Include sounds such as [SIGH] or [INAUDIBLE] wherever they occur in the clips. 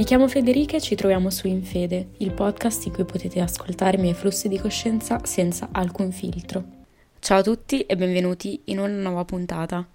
Mi chiamo Federica e ci troviamo su Infede, il podcast in cui potete ascoltare i miei flussi di coscienza senza alcun filtro. Ciao a tutti e benvenuti in una nuova puntata.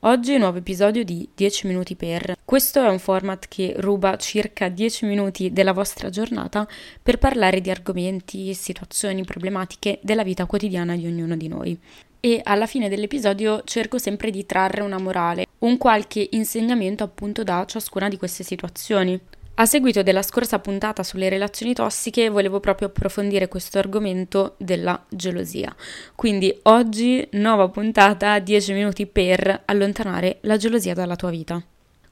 Oggi un nuovo episodio di 10 minuti per. Questo è un format che ruba circa 10 minuti della vostra giornata per parlare di argomenti, situazioni, problematiche della vita quotidiana di ognuno di noi. E alla fine dell'episodio cerco sempre di trarre una morale, un qualche insegnamento appunto da ciascuna di queste situazioni. A seguito della scorsa puntata sulle relazioni tossiche volevo proprio approfondire questo argomento della gelosia. Quindi oggi nuova puntata 10 minuti per allontanare la gelosia dalla tua vita.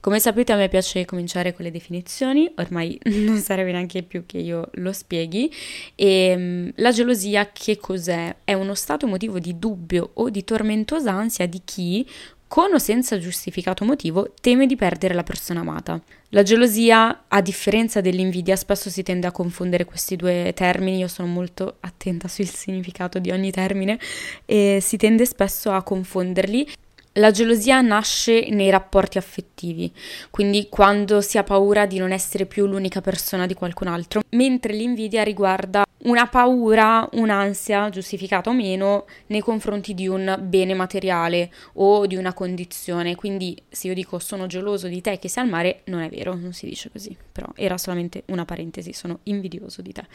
Come sapete a me piace cominciare con le definizioni, ormai [LAUGHS] non sarebbe neanche più che io lo spieghi. E ehm, la gelosia che cos'è? È uno stato emotivo di dubbio o di tormentosa ansia di chi, con o senza giustificato motivo, teme di perdere la persona amata. La gelosia, a differenza dell'invidia, spesso si tende a confondere questi due termini, io sono molto attenta sul significato di ogni termine e si tende spesso a confonderli la gelosia nasce nei rapporti affettivi, quindi quando si ha paura di non essere più l'unica persona di qualcun altro, mentre l'invidia riguarda una paura, un'ansia, giustificata o meno, nei confronti di un bene materiale o di una condizione. Quindi se io dico sono geloso di te che sei al mare, non è vero, non si dice così, però era solamente una parentesi, sono invidioso di te.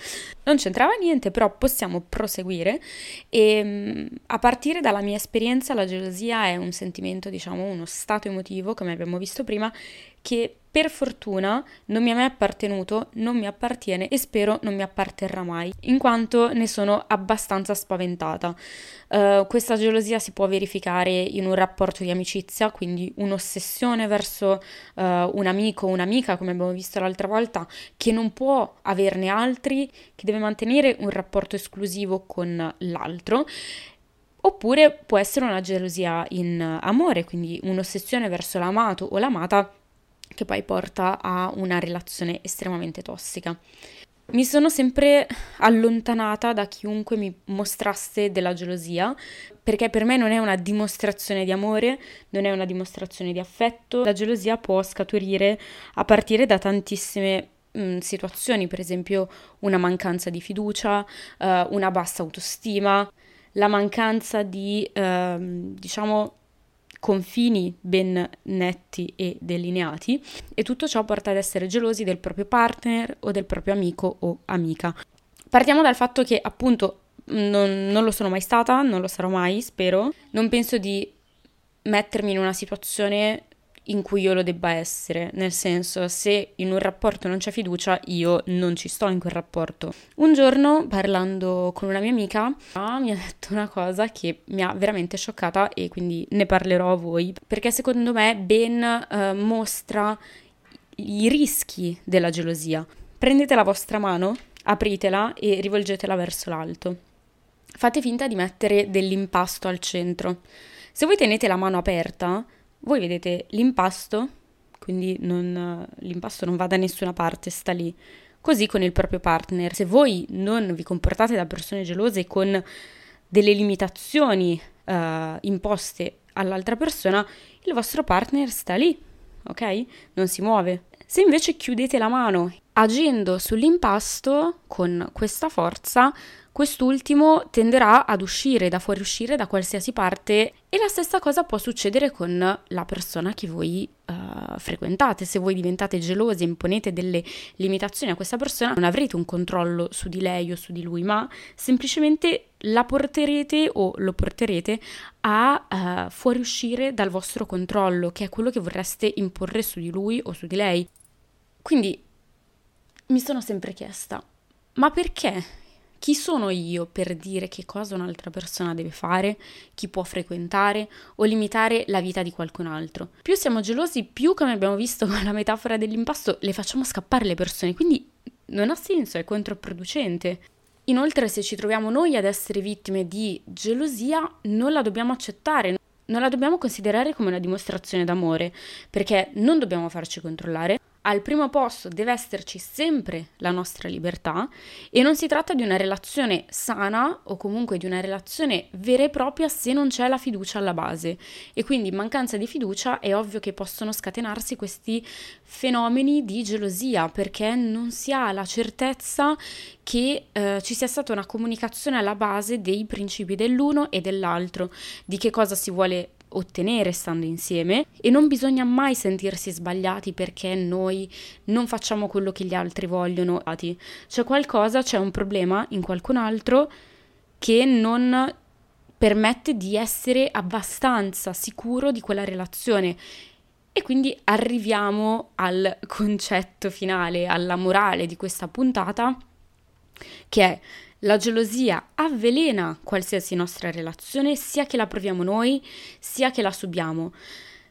Non c'entrava niente, però possiamo proseguire e mm, a partire dalla mia esperienza la gelosia è un sentimento, diciamo, uno stato emotivo, come abbiamo visto prima, che per fortuna non mi è mai appartenuto, non mi appartiene e spero non mi apparterrà mai, in quanto ne sono abbastanza spaventata. Uh, questa gelosia si può verificare in un rapporto di amicizia, quindi un'ossessione verso uh, un amico o un'amica, come abbiamo visto l'altra volta, che non può averne altri, che deve mantenere un rapporto esclusivo con l'altro oppure può essere una gelosia in amore, quindi un'ossessione verso l'amato o l'amata che poi porta a una relazione estremamente tossica. Mi sono sempre allontanata da chiunque mi mostrasse della gelosia, perché per me non è una dimostrazione di amore, non è una dimostrazione di affetto. La gelosia può scaturire a partire da tantissime mh, mm, situazioni, per esempio una mancanza di fiducia, uh, una bassa autostima, la mancanza di, uh, diciamo, confini ben netti e delineati e tutto ciò porta ad essere gelosi del proprio partner o del proprio amico o amica. Partiamo dal fatto che appunto non, non lo sono mai stata, non lo sarò mai, spero. Non penso di mettermi in una situazione in cui io lo debba essere, nel senso se in un rapporto non c'è fiducia io non ci sto in quel rapporto. Un giorno parlando con una mia amica mi ha detto una cosa che mi ha veramente scioccata e quindi ne parlerò a voi perché secondo me ben eh, mostra i rischi della gelosia. Prendete la vostra mano, apritela e rivolgetela verso l'alto. Fate finta di mettere dell'impasto al centro. Se voi tenete la mano aperta, voi vedete l'impasto, quindi non, l'impasto non va da nessuna parte, sta lì. Così con il proprio partner. Se voi non vi comportate da persone gelose con delle limitazioni uh, imposte all'altra persona, il vostro partner sta lì, ok? Non si muove. Se invece chiudete la mano agendo sull'impasto con questa forza, quest'ultimo tenderà ad uscire, da fuoriuscire da qualsiasi parte e la stessa cosa può succedere con la persona che voi uh, frequentate. Se voi diventate gelosi e imponete delle limitazioni a questa persona, non avrete un controllo su di lei o su di lui, ma semplicemente la porterete o lo porterete a uh, fuoriuscire dal vostro controllo, che è quello che vorreste imporre su di lui o su di lei. Quindi mi sono sempre chiesta, ma perché chi sono io per dire che cosa un'altra persona deve fare, chi può frequentare o limitare la vita di qualcun altro? Più siamo gelosi, più, come abbiamo visto con la metafora dell'impasto, le facciamo scappare le persone, quindi non ha senso, è controproducente. Inoltre, se ci troviamo noi ad essere vittime di gelosia, non la dobbiamo accettare, non la dobbiamo considerare come una dimostrazione d'amore, perché non dobbiamo farci controllare, al primo posto deve esserci sempre la nostra libertà e non si tratta di una relazione sana o comunque di una relazione vera e propria se non c'è la fiducia alla base. E quindi in mancanza di fiducia è ovvio che possono scatenarsi questi fenomeni di gelosia perché non si ha la certezza che eh, ci sia stata una comunicazione alla base dei principi dell'uno e dell'altro, di che cosa si vuole ottenere stando insieme e non bisogna mai sentirsi sbagliati perché noi non facciamo quello che gli altri vogliono. C'è qualcosa, c'è un problema in qualcun altro che non permette di essere abbastanza sicuro di quella relazione. E quindi arriviamo al concetto finale, alla morale di questa puntata, che è la gelosia avvelena qualsiasi nostra relazione, sia che la proviamo noi, sia che la subiamo.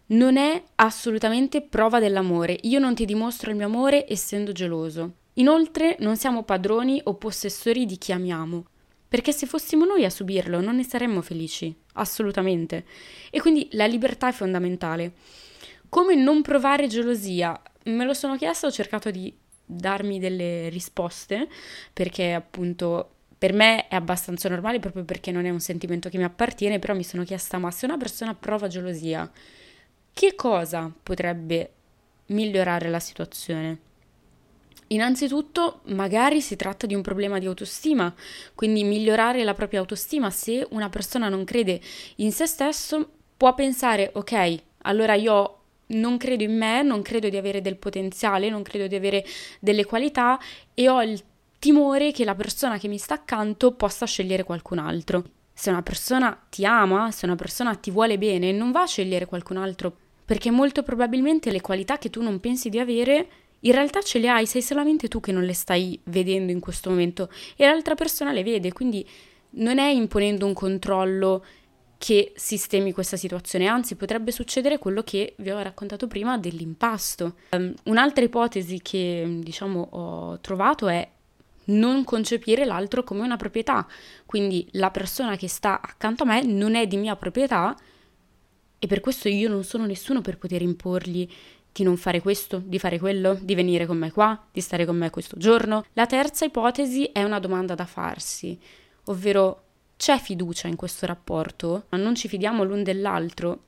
Non è assolutamente prova dell'amore. Io non ti dimostro il mio amore essendo geloso. Inoltre non siamo padroni o possessori di chi amiamo, perché se fossimo noi a subirlo non ne saremmo felici, assolutamente. E quindi la libertà è fondamentale. Come non provare gelosia? Me lo sono chiesto, ho cercato di darmi delle risposte, perché appunto per me è abbastanza normale proprio perché non è un sentimento che mi appartiene, però mi sono chiesta, ma se una persona prova gelosia, che cosa potrebbe migliorare la situazione? Innanzitutto, magari si tratta di un problema di autostima, quindi migliorare la propria autostima. Se una persona non crede in se stesso, può pensare, ok, allora io non credo in me, non credo di avere del potenziale, non credo di avere delle qualità e ho il timore che la persona che mi sta accanto possa scegliere qualcun altro. Se una persona ti ama, se una persona ti vuole bene, non va a scegliere qualcun altro, perché molto probabilmente le qualità che tu non pensi di avere in realtà ce le hai, sei solamente tu che non le stai vedendo in questo momento e l'altra persona le vede, quindi non è imponendo un controllo che sistemi questa situazione, anzi potrebbe succedere quello che vi ho raccontato prima dell'impasto. Um, un'altra ipotesi che diciamo ho trovato è non concepire l'altro come una proprietà. Quindi la persona che sta accanto a me non è di mia proprietà e per questo io non sono nessuno per poter imporgli di non fare questo, di fare quello, di venire con me qua, di stare con me questo giorno. La terza ipotesi è una domanda da farsi, ovvero c'è fiducia in questo rapporto, ma non ci fidiamo l'un dell'altro.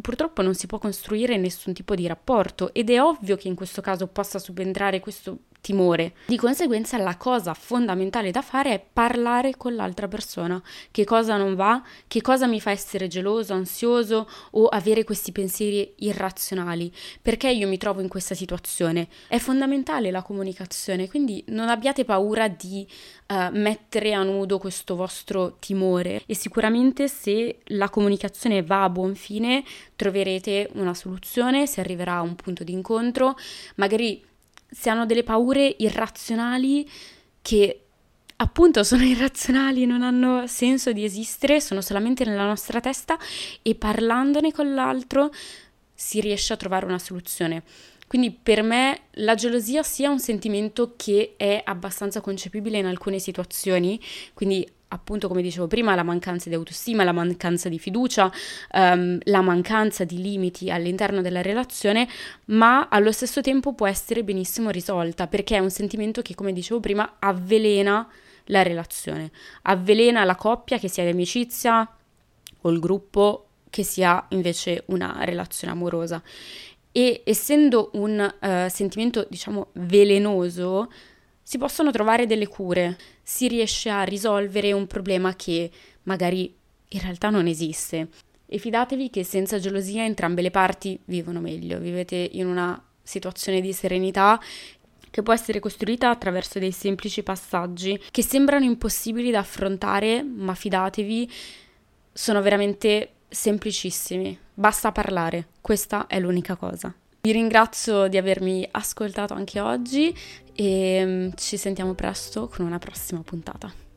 Purtroppo non si può costruire nessun tipo di rapporto ed è ovvio che in questo caso possa subentrare questo timore. Di conseguenza la cosa fondamentale da fare è parlare con l'altra persona. Che cosa non va? Che cosa mi fa essere geloso, ansioso o avere questi pensieri irrazionali? Perché io mi trovo in questa situazione? È fondamentale la comunicazione, quindi non abbiate paura di uh, mettere a nudo questo vostro timore e sicuramente se la comunicazione va a buon fine troverete una soluzione, si arriverà a un punto di incontro, magari se hanno delle paure irrazionali che appunto [LAUGHS] sono irrazionali, non hanno senso di esistere, sono solamente nella nostra testa e parlandone con l'altro si riesce a trovare una soluzione. Quindi per me la gelosia sia un sentimento che è abbastanza concepibile in alcune situazioni, quindi appunto come dicevo prima, la mancanza di autostima, la mancanza di fiducia, um, la mancanza di limiti all'interno della relazione, ma allo stesso tempo può essere benissimo risolta perché è un sentimento che, come dicevo prima, avvelena la relazione, avvelena la coppia che sia di amicizia o il gruppo che sia invece una relazione amorosa. E essendo un uh, sentimento, diciamo, velenoso, si possono trovare delle cure, si riesce a risolvere un problema che magari in realtà non esiste. E fidatevi che senza gelosia entrambe le parti vivono meglio, vivete in una situazione di serenità che può essere costruita attraverso dei semplici passaggi che sembrano impossibili da affrontare, ma fidatevi, sono veramente semplicissimi. Basta parlare, questa è l'unica cosa. Vi ringrazio di avermi ascoltato anche oggi e mm, ci sentiamo presto con una prossima puntata.